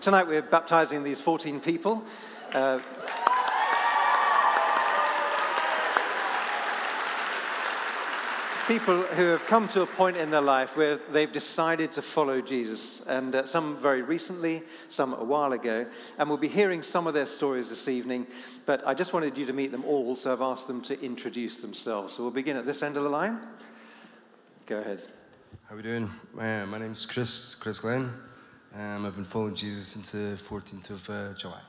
Tonight we're baptizing these 14 people. Uh, people who have come to a point in their life where they've decided to follow Jesus, and uh, some very recently, some a while ago. And we'll be hearing some of their stories this evening, but I just wanted you to meet them all, so I've asked them to introduce themselves. So we'll begin at this end of the line. Go ahead. How are we doing? Uh, my name's Chris, Chris Glenn. Um, I've been following Jesus since the 14th of uh, July.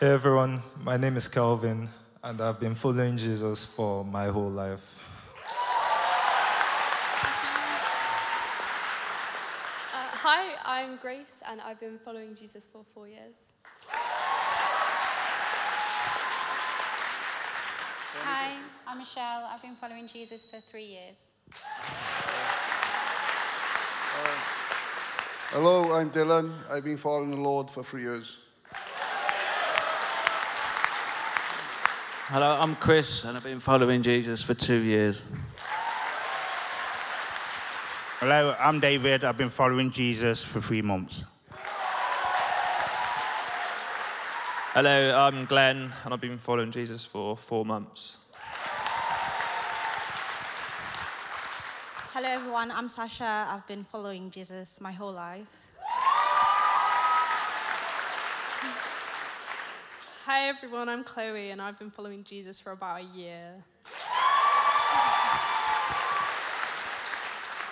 Hey everyone, my name is Calvin, and I've been following Jesus for my whole life. Uh, hi, I'm Grace, and I've been following Jesus for four years. Hi, I'm Michelle. I've been following Jesus for three years. Uh, hello, I'm Dylan. I've been following the Lord for three years. Hello, I'm Chris, and I've been following Jesus for two years. Hello, I'm David. I've been following Jesus for three months. Hello, I'm Glenn, and I've been following Jesus for four months. Hello, everyone. I'm Sasha. I've been following Jesus my whole life. Hi everyone, I'm Chloe and I've been following Jesus for about a year.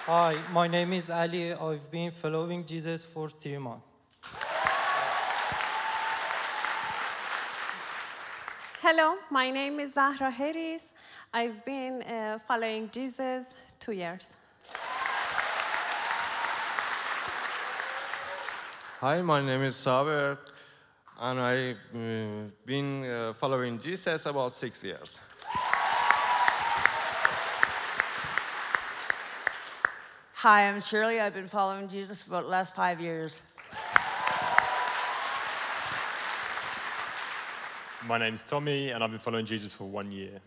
Hi, my name is Ali. I've been following Jesus for three months. Hello, my name is Zahra Harris. I've been uh, following Jesus two years. Hi, my name is Saber, and I've uh, been uh, following Jesus about six years. Hi, I'm Shirley. I've been following Jesus for about the last five years. My name's Tommy, and I've been following Jesus for one year.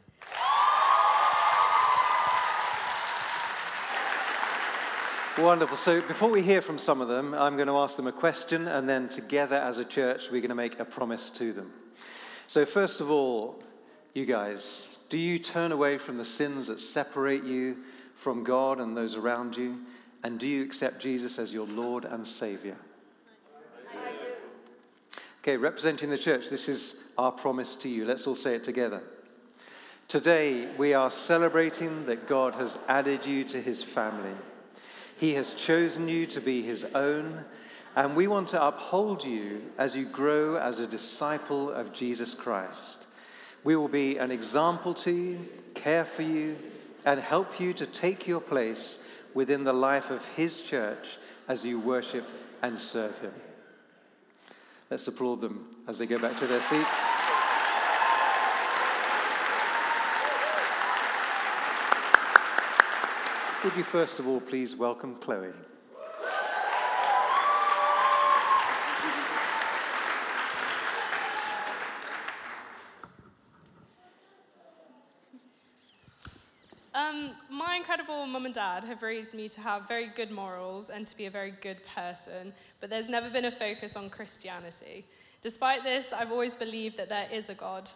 Wonderful. So before we hear from some of them, I'm going to ask them a question, and then together as a church, we're going to make a promise to them. So, first of all, you guys, do you turn away from the sins that separate you from God and those around you? And do you accept Jesus as your Lord and Savior? Okay, representing the church, this is our promise to you. Let's all say it together. Today, we are celebrating that God has added you to his family. He has chosen you to be his own, and we want to uphold you as you grow as a disciple of Jesus Christ. We will be an example to you, care for you, and help you to take your place within the life of his church as you worship and serve him. Let's applaud them as they go back to their seats. Would you first of all please welcome Chloe? Um, my incredible mum and dad have raised me to have very good morals and to be a very good person, but there's never been a focus on Christianity. Despite this, I've always believed that there is a God.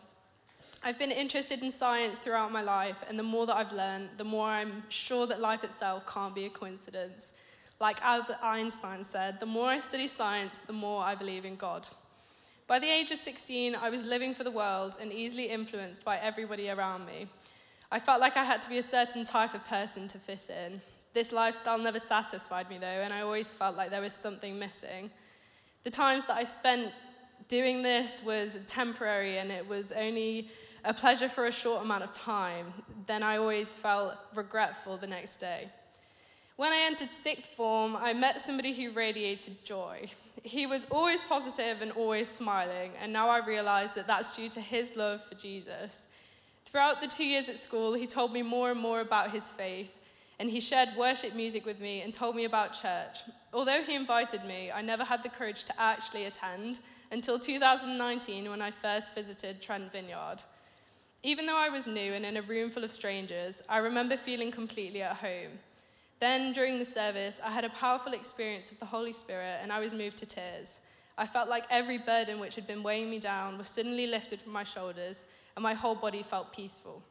I've been interested in science throughout my life, and the more that I've learned, the more I'm sure that life itself can't be a coincidence. Like Albert Einstein said, the more I study science, the more I believe in God. By the age of 16, I was living for the world and easily influenced by everybody around me. I felt like I had to be a certain type of person to fit in. This lifestyle never satisfied me, though, and I always felt like there was something missing. The times that I spent doing this was temporary and it was only a pleasure for a short amount of time. Then I always felt regretful the next day. When I entered sixth form, I met somebody who radiated joy. He was always positive and always smiling, and now I realize that that's due to his love for Jesus. Throughout the two years at school, he told me more and more about his faith, and he shared worship music with me and told me about church. Although he invited me, I never had the courage to actually attend until 2019 when I first visited Trent Vineyard. Even though I was new and in a room full of strangers, I remember feeling completely at home. Then, during the service, I had a powerful experience of the Holy Spirit and I was moved to tears. I felt like every burden which had been weighing me down was suddenly lifted from my shoulders and my whole body felt peaceful.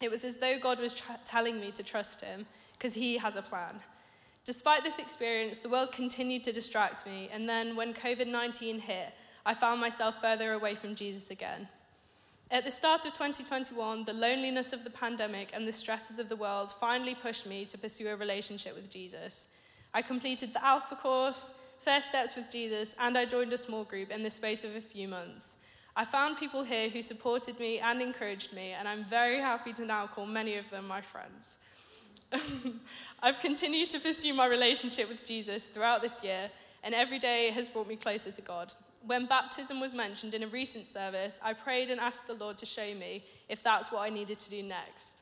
It was as though God was telling me to trust Him because He has a plan. Despite this experience, the world continued to distract me, and then when COVID 19 hit, I found myself further away from Jesus again. At the start of 2021, the loneliness of the pandemic and the stresses of the world finally pushed me to pursue a relationship with Jesus. I completed the Alpha course, First Steps with Jesus, and I joined a small group in the space of a few months. I found people here who supported me and encouraged me, and I'm very happy to now call many of them my friends. I've continued to pursue my relationship with Jesus throughout this year, and every day has brought me closer to God. When baptism was mentioned in a recent service, I prayed and asked the Lord to show me if that's what I needed to do next.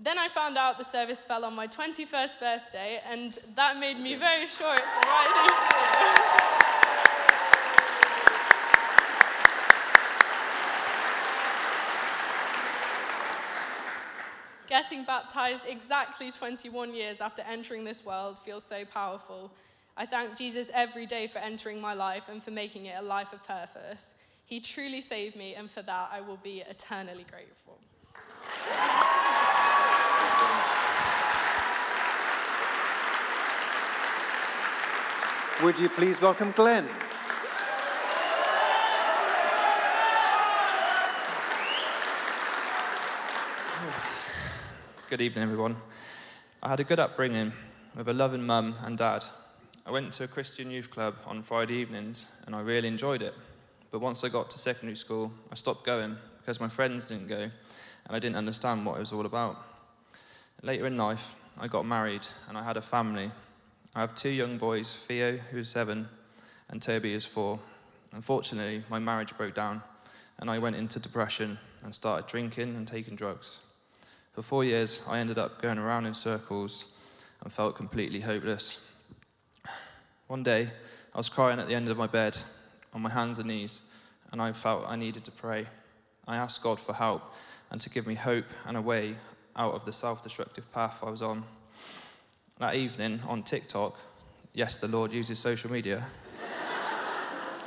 Then I found out the service fell on my 21st birthday, and that made me very sure it's the right thing to do. Getting baptized exactly 21 years after entering this world feels so powerful. I thank Jesus every day for entering my life and for making it a life of purpose. He truly saved me, and for that I will be eternally grateful. Would you please welcome Glenn? Good evening, everyone. I had a good upbringing with a loving mum and dad. I went to a Christian youth club on Friday evenings and I really enjoyed it. But once I got to secondary school, I stopped going because my friends didn't go and I didn't understand what it was all about. Later in life, I got married and I had a family. I have two young boys, Theo, who's seven, and Toby is four. Unfortunately, my marriage broke down and I went into depression and started drinking and taking drugs. For four years, I ended up going around in circles and felt completely hopeless. One day, I was crying at the end of my bed on my hands and knees, and I felt I needed to pray. I asked God for help and to give me hope and a way out of the self destructive path I was on. That evening on TikTok, yes, the Lord uses social media.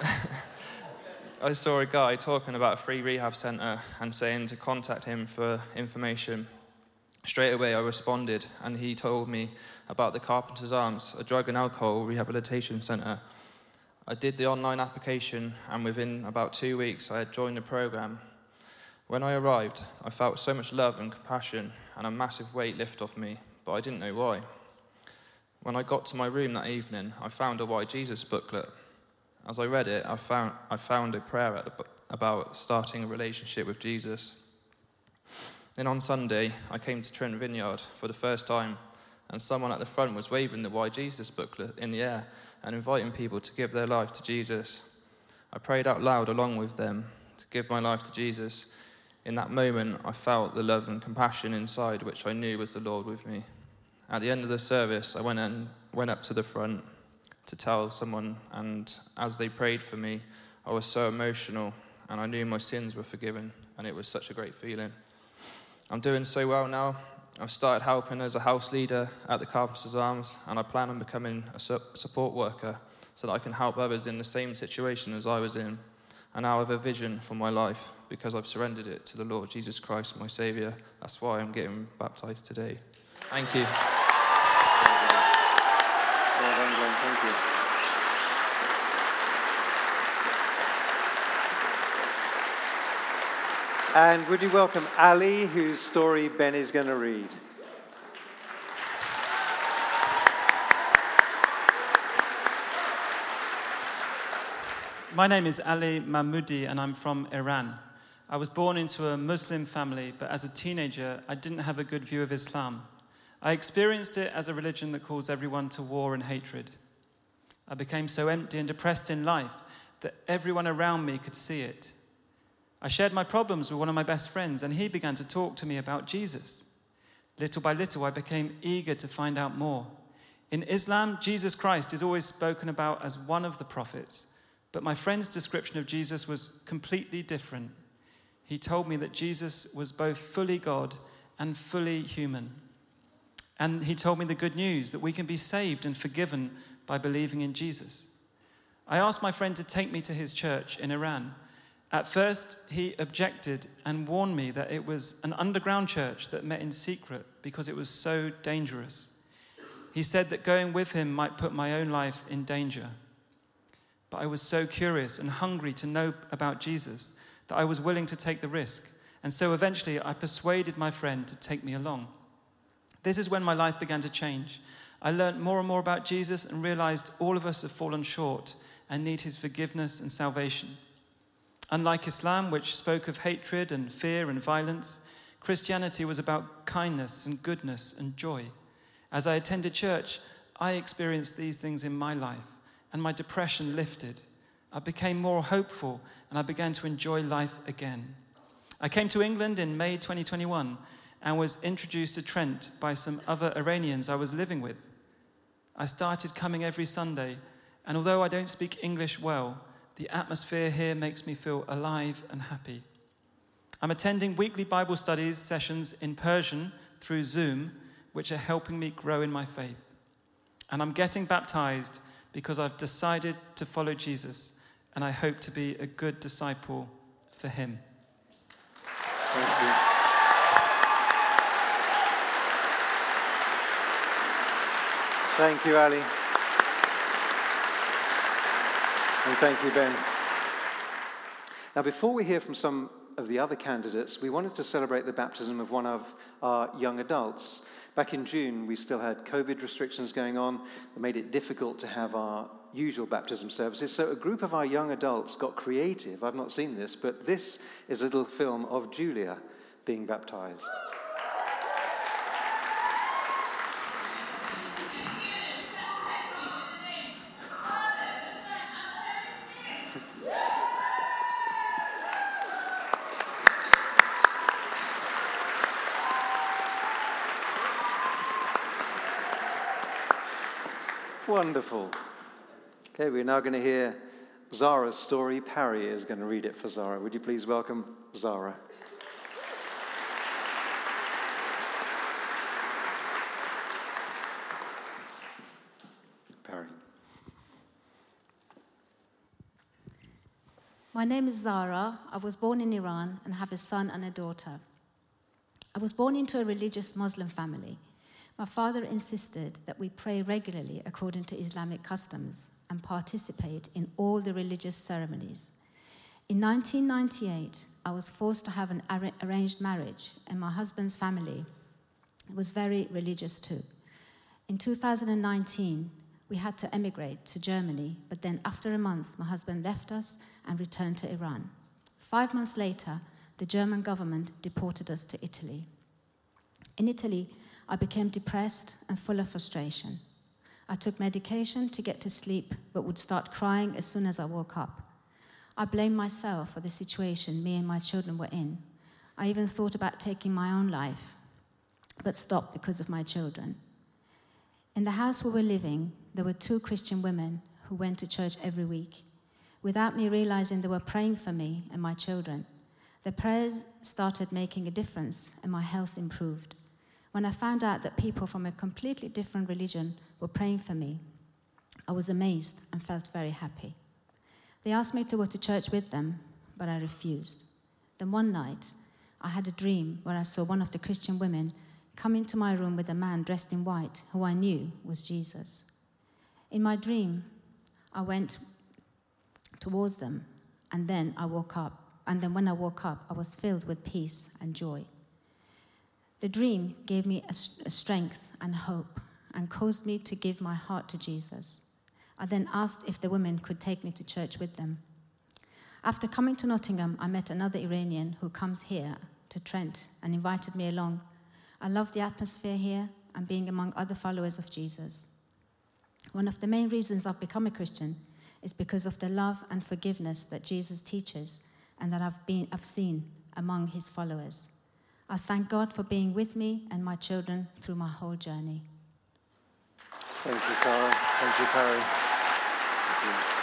I saw a guy talking about a free rehab centre and saying to contact him for information. Straight away, I responded, and he told me about the Carpenter's Arms, a drug and alcohol rehabilitation centre. I did the online application, and within about two weeks, I had joined the programme. When I arrived, I felt so much love and compassion and a massive weight lift off me, but I didn't know why. When I got to my room that evening, I found a Why Jesus booklet. As I read it, I found, I found a prayer about starting a relationship with Jesus. Then on Sunday, I came to Trent Vineyard for the first time, and someone at the front was waving the Why Jesus booklet in the air and inviting people to give their life to Jesus. I prayed out loud along with them to give my life to Jesus. In that moment, I felt the love and compassion inside, which I knew was the Lord with me. At the end of the service, I went, and went up to the front to tell someone, and as they prayed for me, I was so emotional, and I knew my sins were forgiven, and it was such a great feeling. I'm doing so well now. I've started helping as a house leader at the Carpenter's Arms, and I plan on becoming a support worker so that I can help others in the same situation as I was in. And now I have a vision for my life because I've surrendered it to the Lord Jesus Christ, my Saviour. That's why I'm getting baptized today. Thank you. Well done, Glenn. Thank you. And would you welcome Ali, whose story Ben is going to read? My name is Ali Mahmoudi, and I'm from Iran. I was born into a Muslim family, but as a teenager, I didn't have a good view of Islam. I experienced it as a religion that calls everyone to war and hatred. I became so empty and depressed in life that everyone around me could see it. I shared my problems with one of my best friends, and he began to talk to me about Jesus. Little by little, I became eager to find out more. In Islam, Jesus Christ is always spoken about as one of the prophets, but my friend's description of Jesus was completely different. he told me that Jesus was both fully God and fully human. And he told me the good news that we can be saved and forgiven by believing in Jesus. I asked my friend to take me to his church in Iran. At first, he objected and warned me that it was an underground church that met in secret because it was so dangerous. He said that going with him might put my own life in danger. But I was so curious and hungry to know about Jesus that I was willing to take the risk. And so eventually I persuaded my friend to take me along. This is when my life began to change. I learned more and more about Jesus and realized all of us have fallen short and need his forgiveness and salvation. Unlike Islam, which spoke of hatred and fear and violence, Christianity was about kindness and goodness and joy. As I attended church, I experienced these things in my life, and my depression lifted. I became more hopeful, and I began to enjoy life again. I came to England in May 2021 and was introduced to Trent by some other Iranians I was living with. I started coming every Sunday, and although I don't speak English well, the atmosphere here makes me feel alive and happy. I'm attending weekly Bible studies sessions in Persian through Zoom, which are helping me grow in my faith. And I'm getting baptized because I've decided to follow Jesus, and I hope to be a good disciple for him. Thank you. Thank you, Ali. And thank you, Ben. Now, before we hear from some of the other candidates, we wanted to celebrate the baptism of one of our young adults. Back in June, we still had COVID restrictions going on that made it difficult to have our usual baptism services. So, a group of our young adults got creative. I've not seen this, but this is a little film of Julia being baptized. Wonderful. Okay, we're now going to hear Zara's story. Parry is going to read it for Zara. Would you please welcome Zara? Parry. My name is Zara. I was born in Iran and have a son and a daughter. I was born into a religious Muslim family. My father insisted that we pray regularly according to Islamic customs and participate in all the religious ceremonies. In 1998, I was forced to have an ar- arranged marriage, and my husband's family was very religious too. In 2019, we had to emigrate to Germany, but then after a month, my husband left us and returned to Iran. Five months later, the German government deported us to Italy. In Italy, I became depressed and full of frustration. I took medication to get to sleep, but would start crying as soon as I woke up. I blamed myself for the situation me and my children were in. I even thought about taking my own life, but stopped because of my children. In the house we were living, there were two Christian women who went to church every week. Without me realizing they were praying for me and my children, the prayers started making a difference and my health improved. When I found out that people from a completely different religion were praying for me, I was amazed and felt very happy. They asked me to go to church with them, but I refused. Then one night, I had a dream where I saw one of the Christian women come into my room with a man dressed in white who I knew was Jesus. In my dream, I went towards them, and then I woke up. And then when I woke up, I was filled with peace and joy. The dream gave me a, strength and hope and caused me to give my heart to Jesus. I then asked if the women could take me to church with them. After coming to Nottingham, I met another Iranian who comes here to Trent and invited me along. I love the atmosphere here and being among other followers of Jesus. One of the main reasons I've become a Christian is because of the love and forgiveness that Jesus teaches and that I've, been, I've seen among his followers. I thank God for being with me and my children through my whole journey. Thank you, Sarah. Thank you, Perry. Thank you.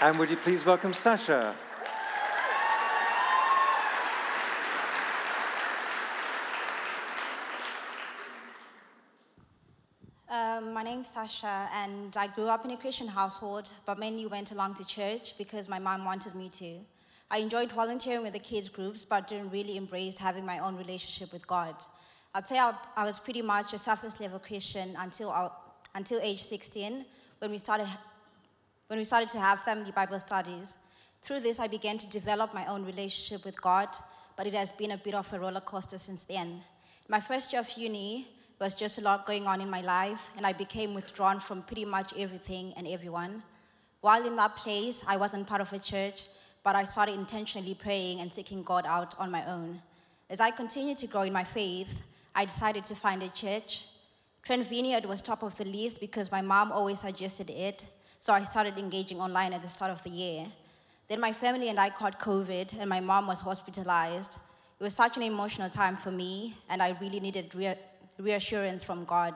And would you please welcome Sasha? Name's Sasha, and I grew up in a Christian household, but mainly went along to church because my mom wanted me to. I enjoyed volunteering with the kids' groups, but didn't really embrace having my own relationship with God. I'd say I, was pretty much a surface level Christian until, I, until age 16, when we, started, when we started to have family Bible studies. Through this, I began to develop my own relationship with God, but it has been a bit of a roller coaster since then. My first year of uni, was just a lot going on in my life, and I became withdrawn from pretty much everything and everyone. While in that place, I wasn't part of a church, but I started intentionally praying and seeking God out on my own. As I continued to grow in my faith, I decided to find a church. Trent Vineyard was top of the list because my mom always suggested it, so I started engaging online at the start of the year. Then my family and I caught COVID, and my mom was hospitalized. It was such an emotional time for me, and I really needed re- reassurance from God.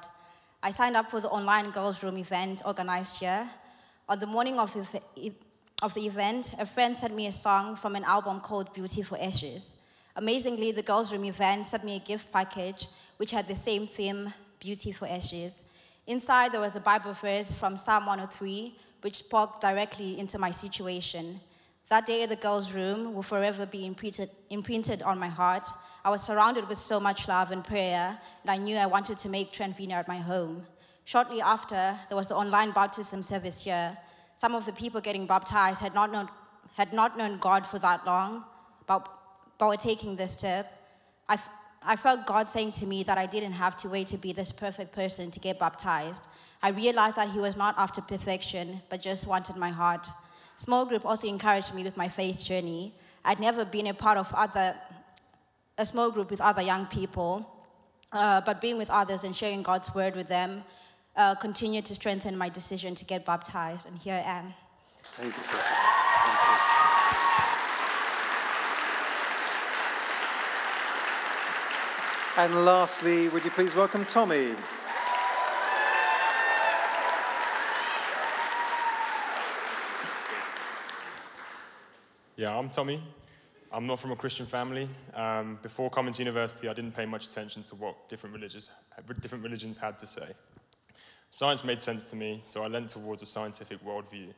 I signed up for the online girls' room event organized here. On the morning of the, of the event, a friend sent me a song from an album called Beauty for Ashes. Amazingly, the girls' room event sent me a gift package which had the same theme, Beauty for Ashes. Inside, there was a Bible verse from Psalm 103, which spoke directly into my situation. That day at the girls' room will forever be imprinted, imprinted on my heart. I was surrounded with so much love and prayer, and I knew I wanted to make Trent Vineyard my home. Shortly after, there was the online baptism service here. Some of the people getting baptized had not known, had not known God for that long, but, but were taking this step. I, I felt God saying to me that I didn't have to wait to be this perfect person to get baptized. I realized that He was not after perfection, but just wanted my heart. Small group also encouraged me with my faith journey. I'd never been a part of other, a small group with other young people, uh, but being with others and sharing God's word with them uh, continued to strengthen my decision to get baptized, and here I am. Thank you, Sasha. Thank you. And lastly, would you please welcome Tommy? Yeah, I'm Tommy. I'm not from a Christian family. Um, before coming to university, I didn't pay much attention to what different religions, different religions had to say. Science made sense to me, so I leant towards a scientific worldview,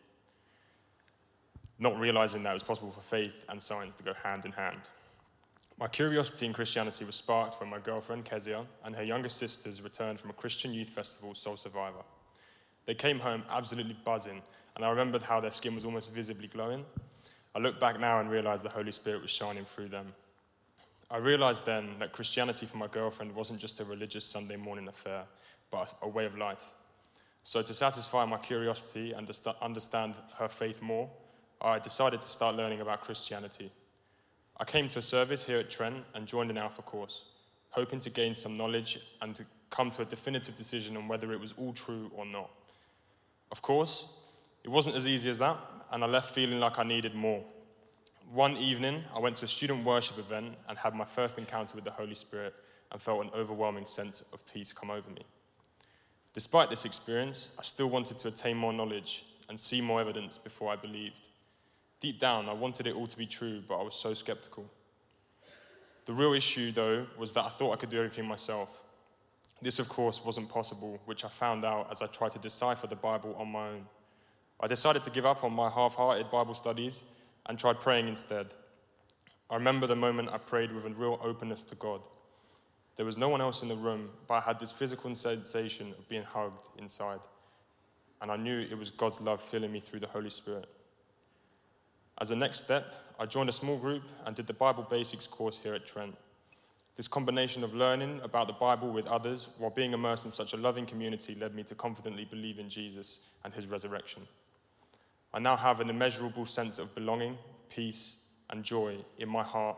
not realizing that it was possible for faith and science to go hand in hand. My curiosity in Christianity was sparked when my girlfriend, Kezia, and her younger sisters returned from a Christian youth festival, Soul Survivor. They came home absolutely buzzing, and I remembered how their skin was almost visibly glowing. I look back now and realize the Holy Spirit was shining through them. I realized then that Christianity for my girlfriend wasn't just a religious Sunday morning affair, but a way of life. So, to satisfy my curiosity and understand her faith more, I decided to start learning about Christianity. I came to a service here at Trent and joined an Alpha course, hoping to gain some knowledge and to come to a definitive decision on whether it was all true or not. Of course, it wasn't as easy as that, and I left feeling like I needed more. One evening, I went to a student worship event and had my first encounter with the Holy Spirit and felt an overwhelming sense of peace come over me. Despite this experience, I still wanted to attain more knowledge and see more evidence before I believed. Deep down, I wanted it all to be true, but I was so skeptical. The real issue, though, was that I thought I could do everything myself. This, of course, wasn't possible, which I found out as I tried to decipher the Bible on my own. I decided to give up on my half hearted Bible studies and tried praying instead. I remember the moment I prayed with a real openness to God. There was no one else in the room, but I had this physical sensation of being hugged inside. And I knew it was God's love filling me through the Holy Spirit. As a next step, I joined a small group and did the Bible Basics course here at Trent. This combination of learning about the Bible with others while being immersed in such a loving community led me to confidently believe in Jesus and his resurrection. I now have an immeasurable sense of belonging, peace, and joy in my heart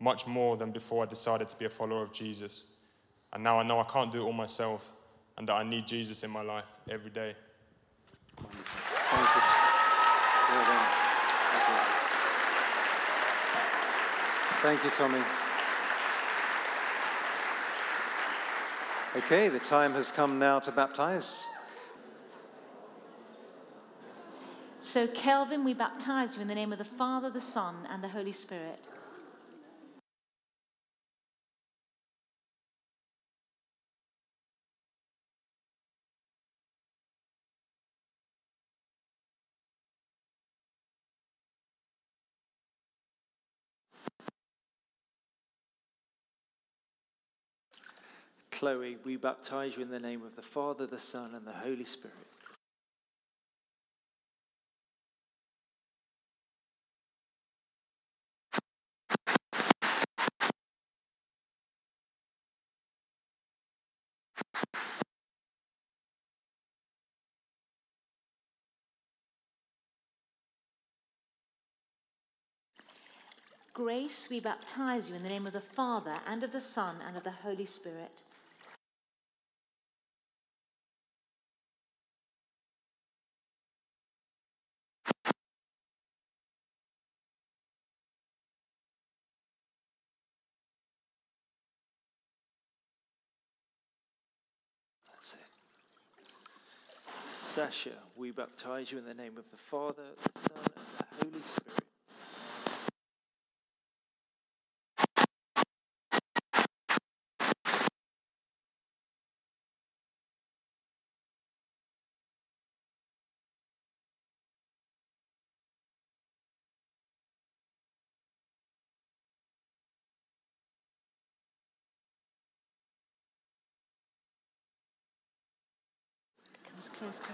much more than before I decided to be a follower of Jesus. And now I know I can't do it all myself and that I need Jesus in my life every day. Thank you. Well done. Thank you, Tommy. Okay, the time has come now to baptize. So, Kelvin, we baptize you in the name of the Father, the Son, and the Holy Spirit. Chloe, we baptize you in the name of the Father, the Son, and the Holy Spirit. Grace, we baptize you in the name of the Father, and of the Son, and of the Holy Spirit. That's it. Sasha, we baptize you in the name of the Father, the Son, and the Holy Spirit. Comes close to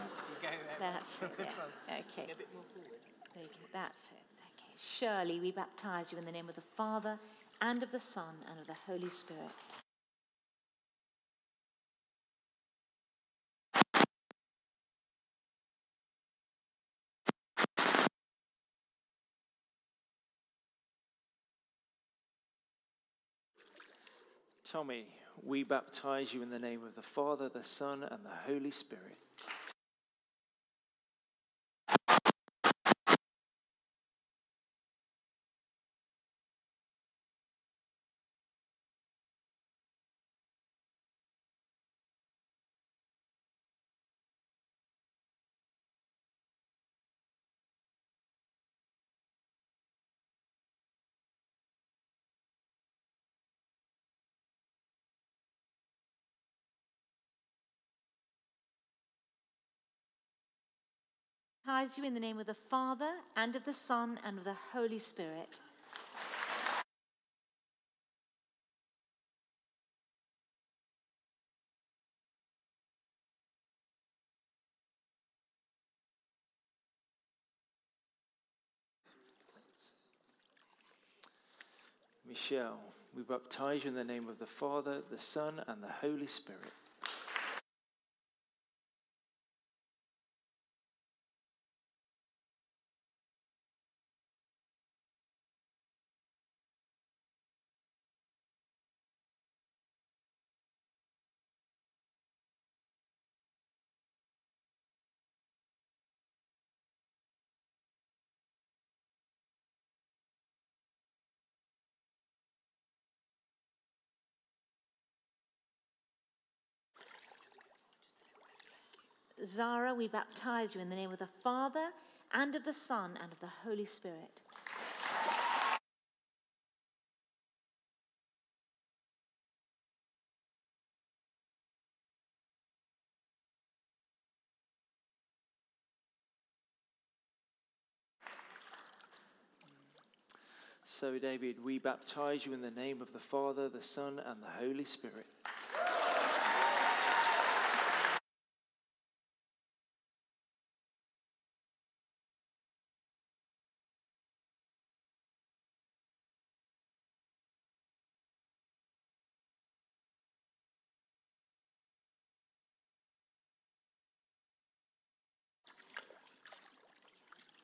That's it. Yeah. Okay. There you go. That's it. Okay. Shirley we baptize you in the name of the Father, and of the Son, and of the Holy Spirit. Tommy, we baptize you in the name of the Father, the Son, and the Holy Spirit. Baptize you in the name of the Father, and of the Son, and of the Holy Spirit. Michelle, we baptize you in the name of the Father, the Son, and the Holy Spirit. Zara, we baptize you in the name of the Father, and of the Son, and of the Holy Spirit. So, David, we baptize you in the name of the Father, the Son, and the Holy Spirit.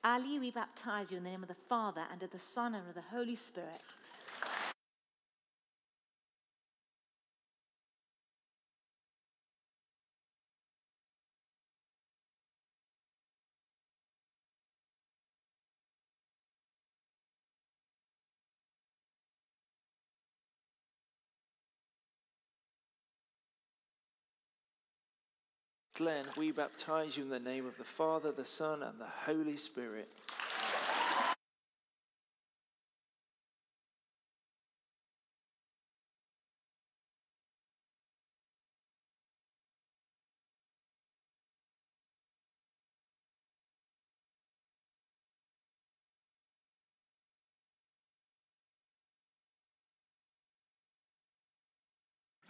Ali, we baptize you in the name of the Father, and of the Son, and of the Holy Spirit. Glenn, we baptize you in the name of the Father, the Son, and the Holy Spirit.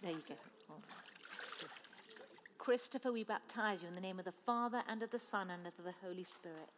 There you go. Christopher, we baptize you in the name of the Father, and of the Son, and of the Holy Spirit.